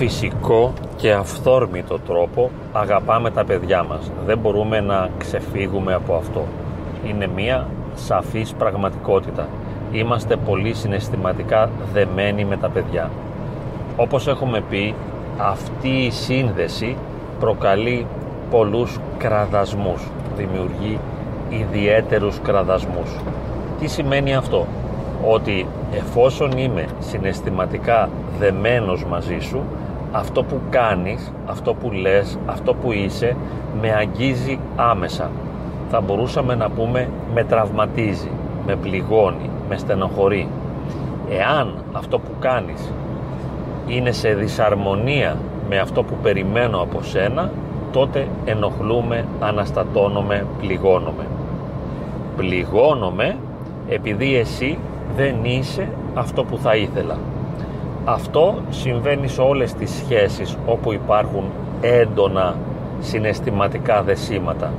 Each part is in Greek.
με έναν φυσικό και αυθόρμητο τρόπο αγαπάμε τα παιδιά μας. Δεν μπορούμε να ξεφύγουμε από αυτό. Είναι μία σαφής πραγματικότητα. Είμαστε πολύ συναισθηματικά δεμένοι με τα παιδιά. Όπως έχουμε πει, αυτή η σύνδεση προκαλεί πολλούς κραδασμούς, δημιουργεί ιδιαίτερους κραδασμούς. Τι σημαίνει αυτό; Ότι εφόσον είμαι συναισθηματικά δεμένος μαζί σου, αυτό που κάνεις, αυτό που λες, αυτό που είσαι, με αγγίζει άμεσα. Θα μπορούσαμε να πούμε με τραυματίζει, με πληγώνει, με στενοχωρεί. Εάν αυτό που κάνεις είναι σε δυσαρμονία με αυτό που περιμένω από σένα, τότε ενοχλούμε, αναστατώνομαι, πληγώνομαι. Πληγώνομαι επειδή εσύ δεν είσαι αυτό που θα ήθελα. Αυτό συμβαίνει σε όλες τις σχέσεις όπου υπάρχουν έντονα συναισθηματικά δεσίματα.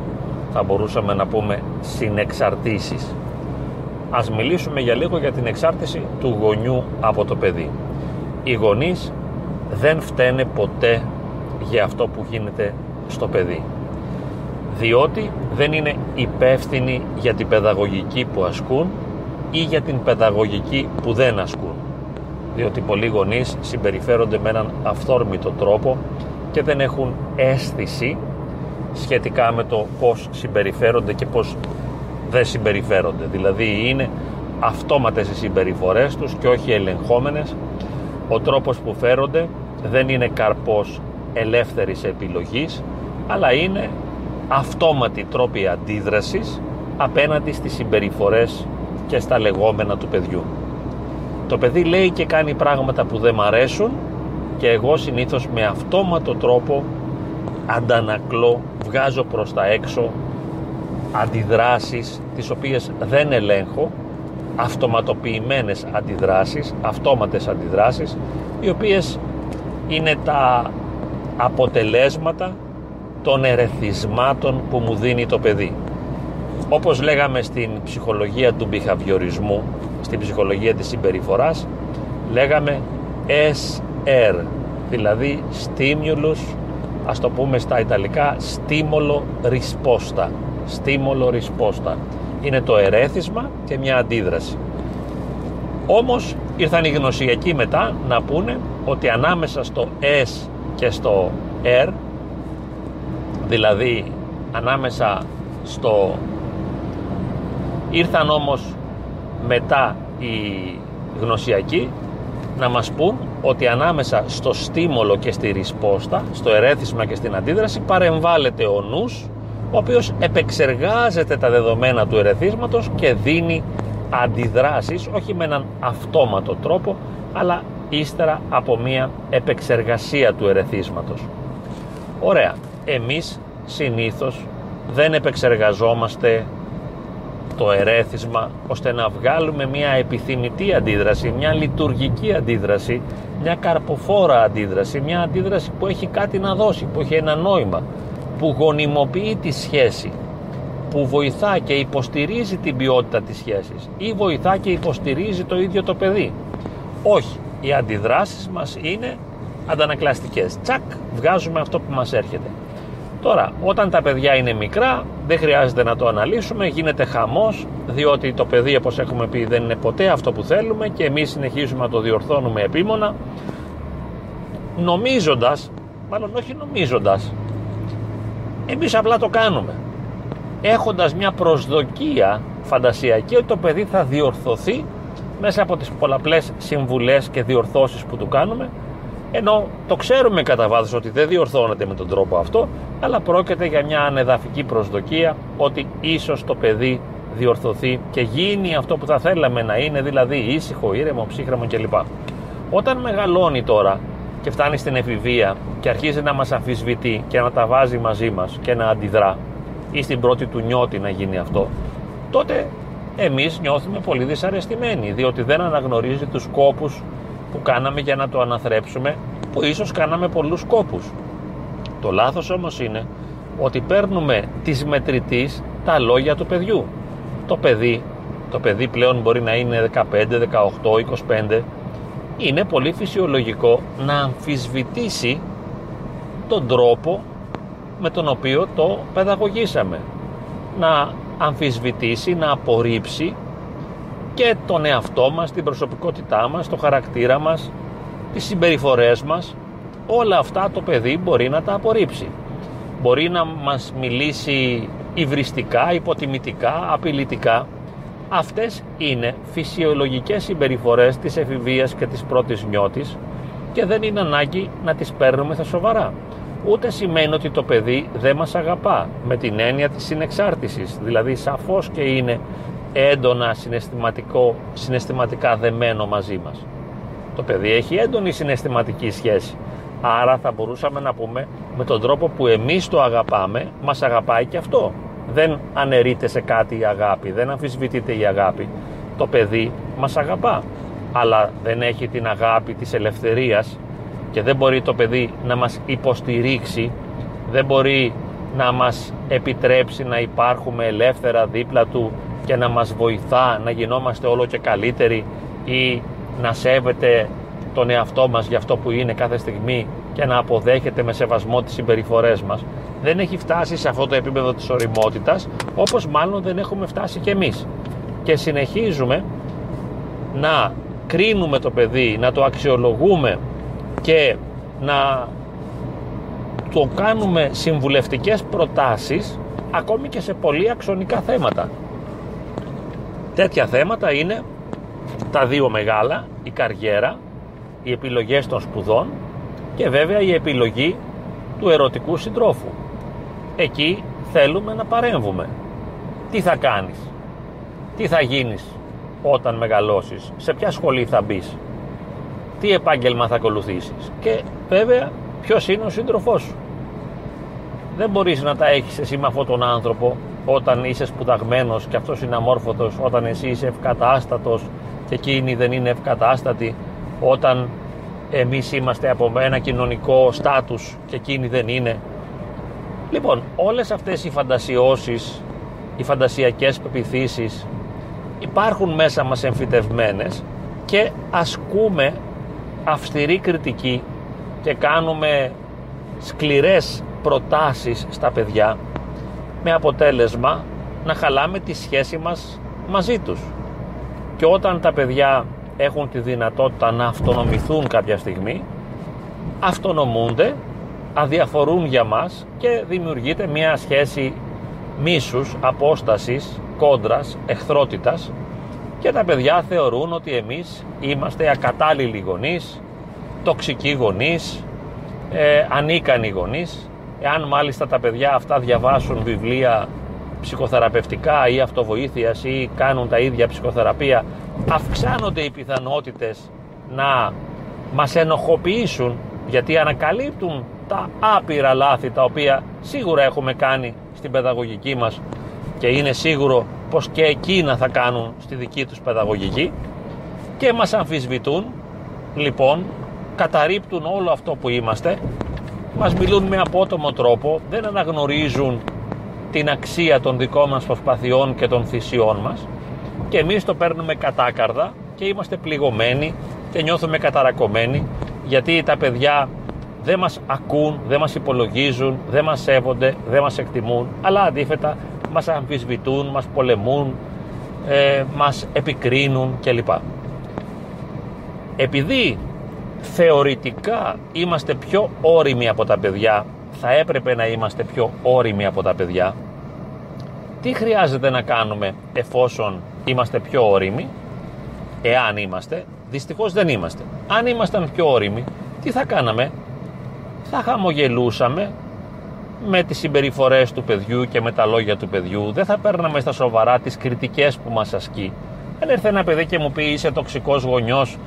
Θα μπορούσαμε να πούμε συνεξαρτήσεις. Ας μιλήσουμε για λίγο για την εξάρτηση του γονιού από το παιδί. Οι γονείς δεν φταίνε ποτέ για αυτό που γίνεται στο παιδί διότι δεν είναι υπεύθυνοι για την παιδαγωγική που ασκούν ή για την παιδαγωγική που δεν ασκούν διότι πολλοί γονείς συμπεριφέρονται με έναν αυθόρμητο τρόπο και δεν έχουν αίσθηση σχετικά με το πώς συμπεριφέρονται και πώς δεν συμπεριφέρονται δηλαδή είναι αυτόματες οι συμπεριφορές τους και όχι ελεγχόμενες ο τρόπος που φέρονται δεν είναι καρπός ελεύθερης επιλογής αλλά είναι αυτόματη τρόπη αντίδρασης απέναντι στις συμπεριφορές και στα λεγόμενα του παιδιού. Το παιδί λέει και κάνει πράγματα που δεν μ' αρέσουν και εγώ συνήθως με αυτόματο τρόπο αντανακλώ, βγάζω προς τα έξω αντιδράσεις τις οποίες δεν ελέγχω αυτοματοποιημένες αντιδράσεις, αυτόματες αντιδράσεις οι οποίες είναι τα αποτελέσματα των ερεθισμάτων που μου δίνει το παιδί. Όπως λέγαμε στην ψυχολογία του μπιχαβιορισμού, στην ψυχολογία της συμπεριφοράς, λέγαμε SR, δηλαδή stimulus, ας το πούμε στα Ιταλικά, stimolo risposta. Stimolo risposta. Είναι το ερέθισμα και μια αντίδραση. Όμως ήρθαν οι γνωσιακοί μετά να πούνε ότι ανάμεσα στο S και στο R δηλαδή ανάμεσα στο ήρθαν όμως μετά οι γνωσιακοί να μας πούν ότι ανάμεσα στο στίμολο και στη ρησπόστα, στο ερέθισμα και στην αντίδραση παρεμβάλλεται ο νους ο οποίος επεξεργάζεται τα δεδομένα του ερεθίσματος και δίνει αντιδράσεις όχι με έναν αυτόματο τρόπο αλλά ύστερα από μια επεξεργασία του ερεθίσματος. Ωραία, εμείς συνήθως δεν επεξεργαζόμαστε το ερέθισμα ώστε να βγάλουμε μια επιθυμητή αντίδραση, μια λειτουργική αντίδραση, μια καρποφόρα αντίδραση, μια αντίδραση που έχει κάτι να δώσει, που έχει ένα νόημα, που γονιμοποιεί τη σχέση, που βοηθά και υποστηρίζει την ποιότητα της σχέσης ή βοηθά και υποστηρίζει το ίδιο το παιδί. Όχι, οι αντιδράσεις μας είναι αντανακλαστικές. Τσακ, βγάζουμε αυτό που μας έρχεται. Τώρα, όταν τα παιδιά είναι μικρά, δεν χρειάζεται να το αναλύσουμε, γίνεται χαμός, διότι το παιδί, όπως έχουμε πει, δεν είναι ποτέ αυτό που θέλουμε και εμείς συνεχίζουμε να το διορθώνουμε επίμονα, νομίζοντας, μάλλον όχι νομίζοντας, εμείς απλά το κάνουμε, έχοντας μια προσδοκία φαντασιακή ότι το παιδί θα διορθωθεί μέσα από τις πολλαπλές συμβουλές και διορθώσεις που του κάνουμε ενώ το ξέρουμε κατά βάθος ότι δεν διορθώνεται με τον τρόπο αυτό αλλά πρόκειται για μια ανεδαφική προσδοκία ότι ίσως το παιδί διορθωθεί και γίνει αυτό που θα θέλαμε να είναι δηλαδή ήσυχο, ήρεμο, ψύχρεμο κλπ. Όταν μεγαλώνει τώρα και φτάνει στην εφηβεία και αρχίζει να μας αμφισβητεί και να τα βάζει μαζί μας και να αντιδρά ή στην πρώτη του νιώτη να γίνει αυτό τότε εμείς νιώθουμε πολύ δυσαρεστημένοι διότι δεν αναγνωρίζει τους κόπους που κάναμε για να το αναθρέψουμε που ίσως κάναμε πολλούς κόπους το λάθος όμως είναι ότι παίρνουμε της μετρητής τα λόγια του παιδιού το παιδί το παιδί πλέον μπορεί να είναι 15, 18, 25 είναι πολύ φυσιολογικό να αμφισβητήσει τον τρόπο με τον οποίο το παιδαγωγήσαμε. Να αμφισβητήσει, να απορρίψει και τον εαυτό μας, την προσωπικότητά μας, το χαρακτήρα μας, τις συμπεριφορές μας. Όλα αυτά το παιδί μπορεί να τα απορρίψει. Μπορεί να μας μιλήσει υβριστικά, υποτιμητικά, απειλητικά. Αυτές είναι φυσιολογικές συμπεριφορές της εφηβείας και της πρώτης νιώτης και δεν είναι ανάγκη να τις παίρνουμε στα σοβαρά. Ούτε σημαίνει ότι το παιδί δεν μας αγαπά με την έννοια της συνεξάρτησης. Δηλαδή σαφώς και είναι έντονα συναισθηματικό, συναισθηματικά δεμένο μαζί μας. Το παιδί έχει έντονη συναισθηματική σχέση. Άρα θα μπορούσαμε να πούμε με τον τρόπο που εμείς το αγαπάμε, μας αγαπάει και αυτό. Δεν αναιρείται σε κάτι η αγάπη, δεν αμφισβητείται η αγάπη. Το παιδί μας αγαπά, αλλά δεν έχει την αγάπη της ελευθερίας και δεν μπορεί το παιδί να μας υποστηρίξει, δεν μπορεί να μας επιτρέψει να υπάρχουμε ελεύθερα δίπλα του και να μας βοηθά να γινόμαστε όλο και καλύτεροι ή να σέβεται τον εαυτό μας για αυτό που είναι κάθε στιγμή και να αποδέχεται με σεβασμό τις συμπεριφορές μας δεν έχει φτάσει σε αυτό το επίπεδο της οριμότητας όπως μάλλον δεν έχουμε φτάσει και εμείς και συνεχίζουμε να κρίνουμε το παιδί, να το αξιολογούμε και να το κάνουμε συμβουλευτικές προτάσεις ακόμη και σε πολύ αξονικά θέματα. Τέτοια θέματα είναι τα δύο μεγάλα, η καριέρα, οι επιλογές των σπουδών και βέβαια η επιλογή του ερωτικού συντρόφου. Εκεί θέλουμε να παρέμβουμε. Τι θα κάνεις, τι θα γίνεις όταν μεγαλώσεις, σε ποια σχολή θα μπεις, τι επάγγελμα θα ακολουθήσεις; Και βέβαια ποιος είναι ο σύντροφός σου; Δεν μπορείς να τα έχεις εσύ με αυτόν τον άνθρωπο όταν είσαι σπουδαγμένος και αυτός είναι αμόρφωτος, όταν εσύ είσαι ευκατάστατος και εκείνη δεν είναι ευκατάστατη, όταν εμείς είμαστε από ένα κοινωνικό στάτους και εκείνη δεν είναι. Λοιπόν, όλες αυτές οι φαντασιώσεις, οι φαντασιακές πεπιθήσεις υπάρχουν μέσα μας εμφυτευμένες και ασκούμε αυστηρή κριτική και κάνουμε σκληρές προτάσεις στα παιδιά με αποτέλεσμα να χαλάμε τη σχέση μας μαζί τους. Και όταν τα παιδιά έχουν τη δυνατότητα να αυτονομηθούν κάποια στιγμή, αυτονομούνται, αδιαφορούν για μας και δημιουργείται μια σχέση μίσους, απόστασης, κόντρας, εχθρότητας και τα παιδιά θεωρούν ότι εμείς είμαστε ακατάλληλοι γονείς, τοξικοί γονείς, ε, ανίκανοι γονείς. Εάν μάλιστα τα παιδιά αυτά διαβάσουν βιβλία ψυχοθεραπευτικά ή αυτοβοήθειας ή κάνουν τα ίδια ψυχοθεραπεία, αυξάνονται οι πιθανότητες να μας ενοχοποιήσουν γιατί ανακαλύπτουν τα άπειρα λάθη τα οποία σίγουρα έχουμε κάνει στην παιδαγωγική μας και είναι σίγουρο πως και εκείνα θα κάνουν στη δική τους παιδαγωγική. Και μας αμφισβητούν λοιπόν καταρρύπτουν όλο αυτό που είμαστε μας μιλούν με απότομο τρόπο δεν αναγνωρίζουν την αξία των δικών μας προσπαθειών και των θυσιών μας και εμείς το παίρνουμε κατάκαρδα και είμαστε πληγωμένοι και νιώθουμε καταρακωμένοι γιατί τα παιδιά δεν μας ακούν, δεν μας υπολογίζουν, δεν μας σέβονται, δεν μας εκτιμούν αλλά αντίθετα μας αμφισβητούν, μας πολεμούν, ε, μας επικρίνουν κλπ. Επειδή θεωρητικά είμαστε πιο όριμοι από τα παιδιά, θα έπρεπε να είμαστε πιο όριμοι από τα παιδιά, τι χρειάζεται να κάνουμε εφόσον είμαστε πιο όριμοι, εάν είμαστε, δυστυχώς δεν είμαστε. Αν ήμασταν πιο όριμοι, τι θα κάναμε, θα χαμογελούσαμε, με τις συμπεριφορές του παιδιού και με τα λόγια του παιδιού. Δεν θα παίρναμε στα σοβαρά τις κριτικές που μας ασκεί. Αν έρθει ένα παιδί και μου πει είσαι τοξικός γονιός,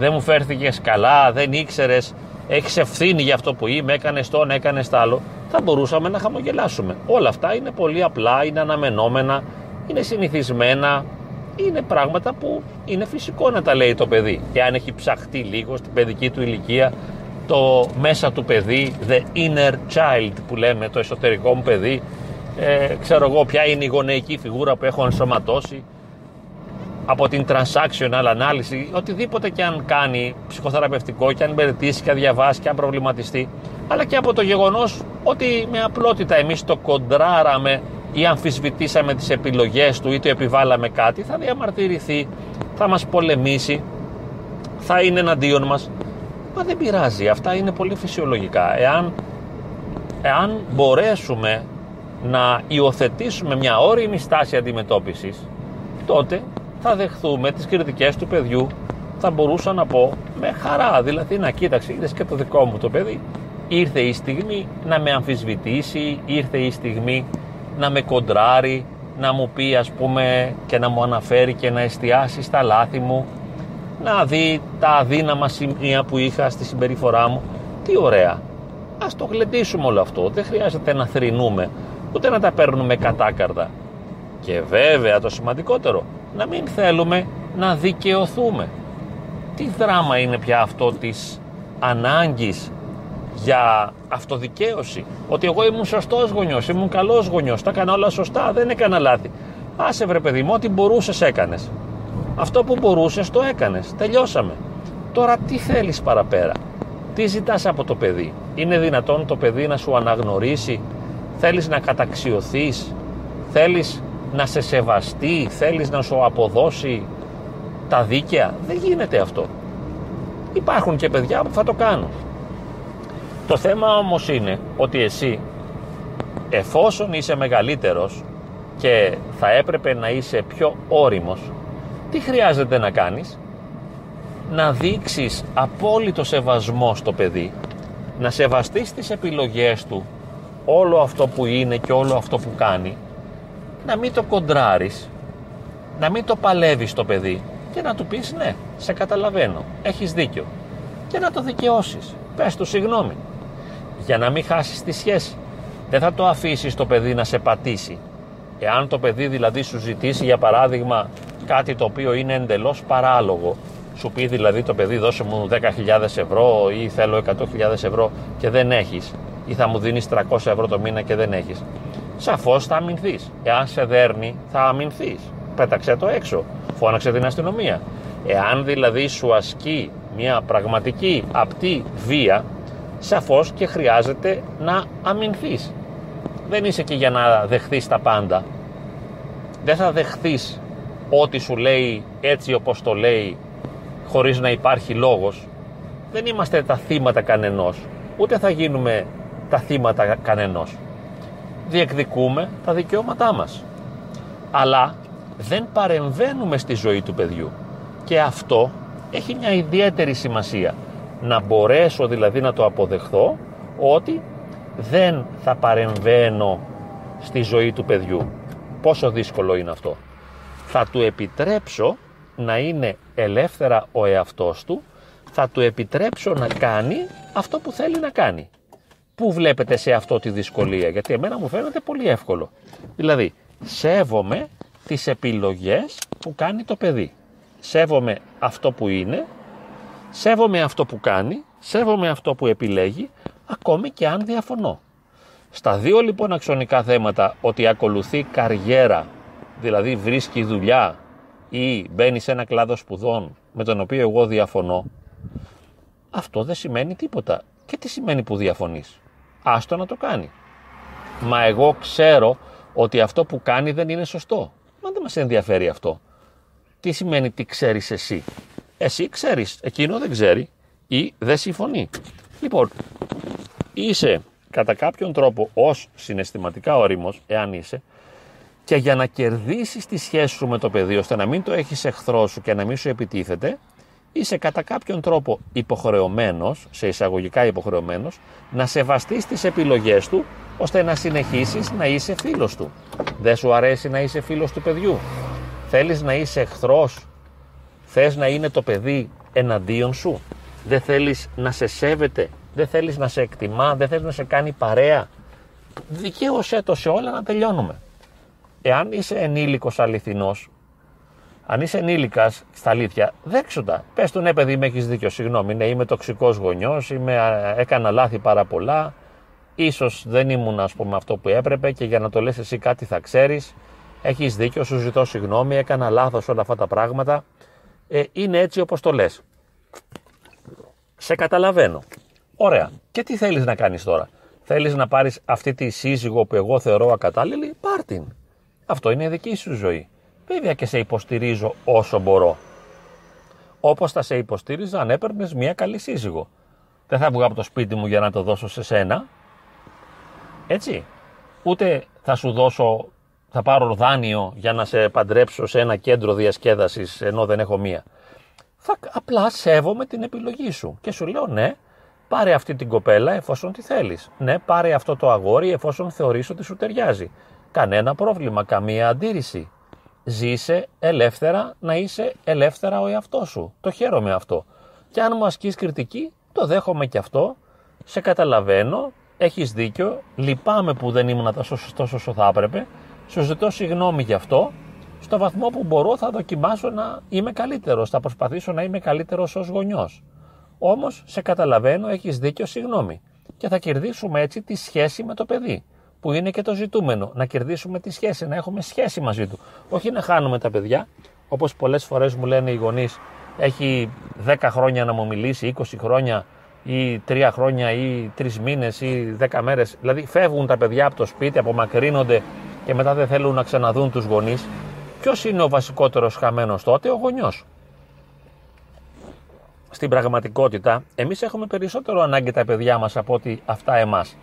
δεν μου φέρθηκες καλά, δεν ήξερες, έχεις ευθύνη για αυτό που είμαι, έκανες το, έκανες το άλλο, θα μπορούσαμε να χαμογελάσουμε. Όλα αυτά είναι πολύ απλά, είναι αναμενόμενα, είναι συνηθισμένα, είναι πράγματα που είναι φυσικό να τα λέει το παιδί. Και αν έχει ψαχτεί λίγο στην παιδική του ηλικία, το μέσα του παιδί, the inner child που λέμε, το εσωτερικό μου παιδί, ε, ξέρω εγώ ποια είναι η γονεϊκή φιγούρα που έχω ενσωματώσει. Από την transactional ανάλυση, οτιδήποτε και αν κάνει ψυχοθεραπευτικό και αν μελετήσει και αν διαβάσει και αν προβληματιστεί, αλλά και από το γεγονός ότι με απλότητα εμείς το κοντράραμε ή αμφισβητήσαμε τις επιλογές του ή το επιβάλαμε κάτι, θα διαμαρτυρηθεί, θα μας πολεμήσει, θα είναι εναντίον μας. Μα δεν πειράζει, αυτά είναι πολύ φυσιολογικά. Εάν, εάν μπορέσουμε να υιοθετήσουμε μια όριμη στάση αντιμετώπισης, τότε θα δεχθούμε τις κριτικές του παιδιού, θα μπορούσα να πω με χαρά, δηλαδή να κοίταξε, είδες και το δικό μου το παιδί, ήρθε η στιγμή να με αμφισβητήσει, ήρθε η στιγμή να με κοντράρει, να μου πει ας πούμε και να μου αναφέρει και να εστιάσει στα λάθη μου, να δει τα αδύναμα σημεία που είχα στη συμπεριφορά μου. Τι ωραία. Ας το γλεντήσουμε όλο αυτό. Δεν χρειάζεται να θρυνούμε, ούτε να τα παίρνουμε κατάκαρδα. Και βέβαια το σημαντικότερο, να μην θέλουμε να δικαιωθούμε. Τι δράμα είναι πια αυτό της ανάγκης για αυτοδικαίωση; Ότι εγώ ήμουν σωστός γονιός, ήμουν καλός γονιός, τα έκανα όλα σωστά, δεν έκανα λάθη. Άσε βρε παιδί μου, ό,τι μπορούσες έκανες. Αυτό που μπορούσες το έκανες. Τελειώσαμε. Τώρα τι θέλεις παραπέρα; Τι ζητάς από το παιδί; Είναι δυνατόν το παιδί να σου αναγνωρίσει; Θέλεις να καταξιωθείς; Θέλεις να σε σεβαστεί. Θέλεις να σου αποδώσει τα δίκαια. Δεν γίνεται αυτό. Υπάρχουν και παιδιά που θα το κάνουν. Το θέμα όμως είναι ότι εσύ εφόσον είσαι μεγαλύτερος και θα έπρεπε να είσαι πιο όριμος τι χρειάζεται να κάνεις; Να δείξεις απόλυτο σεβασμό στο παιδί να σεβαστείς τις επιλογές του όλο αυτό που είναι και όλο αυτό που κάνει να μην το κοντράρεις να μην το παλεύεις το παιδί και να του πεις ναι, σε καταλαβαίνω, έχεις δίκιο και να το δικαιώσεις πες του συγγνώμη για να μην χάσεις τη σχέση. Δεν θα το αφήσεις το παιδί να σε πατήσει. Εάν το παιδί δηλαδή σου ζητήσει για παράδειγμα κάτι το οποίο είναι εντελώς παράλογο, σου πει δηλαδή το παιδί δώσε μου 10.000 ευρώ ή θέλω 100.000 ευρώ και δεν έχεις ή θα μου δίνεις 300 ευρώ το μήνα και δεν έχεις, σαφώς θα αμυνθείς. Εάν σε δέρνει θα αμυνθείς. Πέταξε το έξω, φώναξε την αστυνομία. Εάν δηλαδή σου ασκεί μια πραγματική απτή βία, σαφώς και χρειάζεται να αμυνθείς. Δεν είσαι εκεί για να δεχθείς τα πάντα. Δεν θα δεχθείς ό,τι σου λέει έτσι όπως το λέει χωρίς να υπάρχει λόγος. Δεν είμαστε τα θύματα κανενός, ούτε θα γίνουμε τα θύματα κανενός. Διεκδικούμε τα δικαιώματά μας. Αλλά δεν παρεμβαίνουμε στη ζωή του παιδιού. Και αυτό έχει μια ιδιαίτερη σημασία να μπορέσω δηλαδή να το αποδεχθώ ότι δεν θα παρεμβαίνω στη ζωή του παιδιού. Πόσο δύσκολο είναι αυτό. Θα του επιτρέψω να είναι ελεύθερα ο εαυτός του, θα του επιτρέψω να κάνει αυτό που θέλει να κάνει. Πού βλέπετε σε αυτό τη δυσκολία, γιατί εμένα μου φαίνεται πολύ εύκολο. Δηλαδή, σέβομαι τις επιλογές που κάνει το παιδί. Σέβομαι αυτό που είναι Σέβομαι αυτό που κάνει, σέβομαι αυτό που επιλέγει, ακόμη και αν διαφωνώ. Στα δύο λοιπόν αξονικά θέματα, ότι ακολουθεί καριέρα, δηλαδή βρίσκει δουλειά ή μπαίνει σε ένα κλάδο σπουδών με τον οποίο εγώ διαφωνώ, αυτό δεν σημαίνει τίποτα. Και τι σημαίνει που διαφωνείς; Άστο να το κάνει. Μα εγώ ξέρω ότι αυτό που κάνει δεν είναι σωστό. Μα δεν μας ενδιαφέρει αυτό. Τι σημαίνει τι ξέρεις εσύ; Εσύ ξέρεις, εκείνο δεν ξέρει ή δεν συμφωνεί. Λοιπόν, είσαι κατά κάποιον τρόπο ως συναισθηματικά όριμος, εάν είσαι, και για να κερδίσεις τη σχέση σου με το παιδί, ώστε να μην το έχεις εχθρό σου και να μην σου επιτίθεται, είσαι κατά κάποιον τρόπο υποχρεωμένος, σε εισαγωγικά υποχρεωμένος, να σεβαστείς τις επιλογές του, ώστε να συνεχίσεις να είσαι φίλος του. Δεν σου αρέσει να είσαι φίλος του παιδιού. Θέλεις να είσαι εχθρός Θες να είναι το παιδί εναντίον σου. Δεν θέλεις να σε σέβεται. Δεν θέλεις να σε εκτιμά. Δεν θέλεις να σε κάνει παρέα. Δικαίωσέ το σε όλα να τελειώνουμε. Εάν είσαι ενήλικος αληθινός, αν είσαι ενήλικας στα αλήθεια, δέξου τα. Πες του ναι, παιδί, με έχεις δίκιο. Συγγνώμη, ναι, είμαι τοξικός γονιός, έκανα λάθη πάρα πολλά. σω δεν ήμουν, ας πούμε, αυτό που έπρεπε και για να το λες εσύ κάτι θα ξέρεις. έχεις δίκιο, σου ζητώ συγγνώμη, έκανα λάθος όλα αυτά τα πράγματα, ε, είναι έτσι όπως το λες. Σε καταλαβαίνω. Ωραία. Και τι θέλεις να κάνεις τώρα; Θέλεις να πάρεις αυτή τη σύζυγο που εγώ θεωρώ ακατάλληλη, πάρ την. Αυτό είναι δική σου ζωή. Βέβαια και σε υποστηρίζω όσο μπορώ. Όπως θα σε υποστήριζα αν έπαιρνες μια καλή σύζυγο. Δεν θα βγω από το σπίτι μου για να το δώσω σε σένα. Έτσι. Ούτε θα σου δώσω, θα πάρω δάνειο για να σε παντρέψω σε ένα κέντρο διασκέδασης ενώ δεν έχω μία. Θα απλά σέβομαι την επιλογή σου και σου λέω ναι, πάρε αυτή την κοπέλα εφόσον τη θέλεις. Ναι, πάρε αυτό το αγόρι εφόσον θεωρείς ότι σου ταιριάζει. Κανένα πρόβλημα, καμία αντίρρηση. Ζήσε ελεύθερα να είσαι ελεύθερα ο εαυτός σου. Το χαίρομαι αυτό. Και αν μου ασκείς κριτική, το δέχομαι και αυτό. Σε καταλαβαίνω, έχεις δίκιο, λυπάμαι που δεν ήμουν τόσο σωστός όσο θα έπρεπε. Σου ζητώ συγγνώμη γι' αυτό. Στο βαθμό που μπορώ θα δοκιμάσω να είμαι καλύτερος, θα προσπαθήσω να είμαι καλύτερος ως γονιός. Όμως σε καταλαβαίνω, έχεις δίκιο, συγγνώμη. Και θα κερδίσουμε έτσι τη σχέση με το παιδί που είναι και το ζητούμενο. Να κερδίσουμε τη σχέση, να έχουμε σχέση μαζί του. Όχι να χάνουμε τα παιδιά, όπως πολλές φορές μου λένε οι γονείς, έχει 10 χρόνια να μου μιλήσει, 20 χρόνια ή 3 χρόνια ή 3 μήνες ή 10 μέρες. Δηλαδή φεύγουν τα παιδιά από το σπίτι, απομακρύνονται και μετά δεν θέλουν να ξαναδούν τους γονείς. Ποιος είναι ο βασικότερος χαμένος τότε, ο γονιός. Στην πραγματικότητα, εμείς έχουμε περισσότερο ανάγκη τα παιδιά μας από ότι αυτά εμάς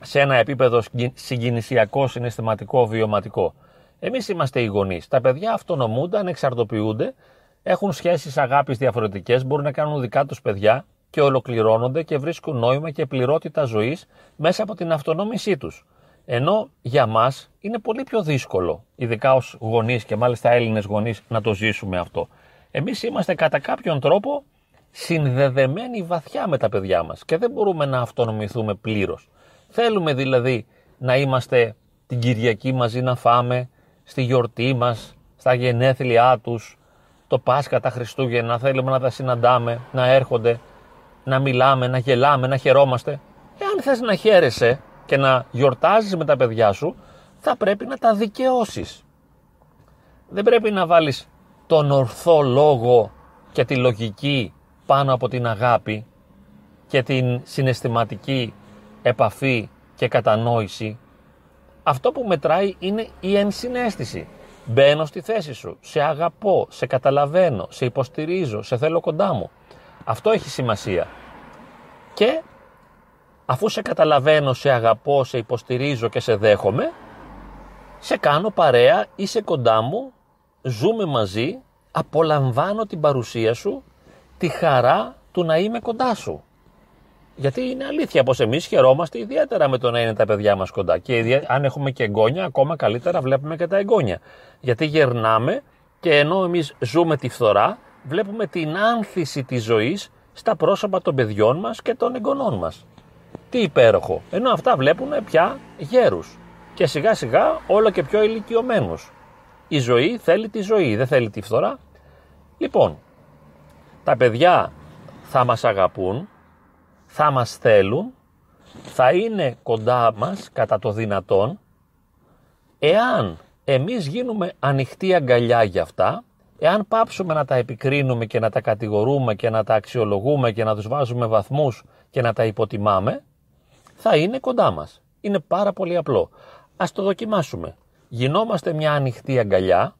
σε ένα επίπεδο συγκινησιακό, συναισθηματικό, βιωματικό. Εμείς είμαστε οι γονείς. Τα παιδιά αυτονομούνται, ανεξαρτοποιούνται, έχουν σχέσεις αγάπης διαφορετικές, μπορούν να κάνουν δικά τους παιδιά και ολοκληρώνονται και βρίσκουν νόημα και πληρότητα ζωής μέσα από την αυτονόμησή τους. Ενώ για μας είναι πολύ πιο δύσκολο, ειδικά ως γονείς και μάλιστα Έλληνες γονείς, να το ζήσουμε αυτό. Εμείς είμαστε κατά κάποιον τρόπο συνδεδεμένοι βαθιά με τα παιδιά μας και δεν μπορούμε να αυτονομηθούμε πλήρως. Θέλουμε δηλαδή να είμαστε την Κυριακή μαζί να φάμε, στη γιορτή μας, στα γενέθλιά τους, το Πάσχα, τα Χριστούγεννα, θέλουμε να τα συναντάμε, να έρχονται, να μιλάμε, να γελάμε, να χαιρόμαστε. Εάν θες να χαίρεσαι και να γιορτάζεις με τα παιδιά σου, θα πρέπει να τα δικαιώσεις. Δεν πρέπει να βάλεις τον ορθό λόγο και τη λογική πάνω από την αγάπη και την συναισθηματική επαφή και κατανόηση, αυτό που μετράει είναι η ενσυναίσθηση. Μπαίνω στη θέση σου, σε αγαπώ, σε καταλαβαίνω, σε υποστηρίζω, σε θέλω κοντά μου. Αυτό έχει σημασία. Και αφού σε καταλαβαίνω, σε αγαπώ, σε υποστηρίζω και σε δέχομαι, σε κάνω παρέα, είσαι κοντά μου, ζούμε μαζί, απολαμβάνω την παρουσία σου, τη χαρά του να είμαι κοντά σου. Γιατί είναι αλήθεια πως εμείς χαιρόμαστε ιδιαίτερα με το να είναι τα παιδιά μας κοντά. Και αν έχουμε και εγγόνια, ακόμα καλύτερα βλέπουμε και τα εγγόνια. Γιατί γερνάμε και ενώ εμείς ζούμε τη φθορά, βλέπουμε την άνθηση της ζωής στα πρόσωπα των παιδιών μας και των εγγονών μας. Τι υπέροχο. Ενώ αυτά βλέπουν πια γέρους. Και σιγά σιγά όλο και πιο ηλικιωμένους. Η ζωή θέλει τη ζωή, δεν θέλει τη φθορά. Λοιπόν, τα παιδιά θα μας αγαπούν, θα μας θέλουν, θα είναι κοντά μας κατά το δυνατόν, εάν εμείς γίνουμε ανοιχτή αγκαλιά για αυτά, εάν πάψουμε να τα επικρίνουμε και να τα κατηγορούμε και να τα αξιολογούμε και να τους βάζουμε βαθμούς και να τα υποτιμάμε, θα είναι κοντά μας. Είναι πάρα πολύ απλό. Ας το δοκιμάσουμε. Γινόμαστε μια ανοιχτή αγκαλιά,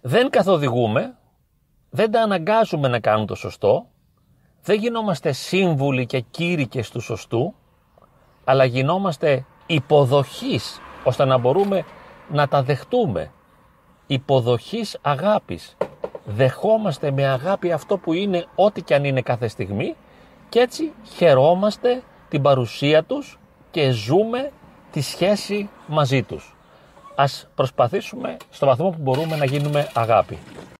δεν καθοδηγούμε, δεν τα αναγκάζουμε να κάνουν το σωστό, δεν γινόμαστε σύμβουλοι και κήρυκες του σωστού, αλλά γινόμαστε υποδοχής, ώστε να μπορούμε να τα δεχτούμε. Υποδοχής αγάπης. Δεχόμαστε με αγάπη αυτό που είναι ό,τι και αν είναι κάθε στιγμή και έτσι χαιρόμαστε την παρουσία τους και ζούμε τη σχέση μαζί τους. Ας προσπαθήσουμε στο βαθμό που μπορούμε να γίνουμε αγάπη.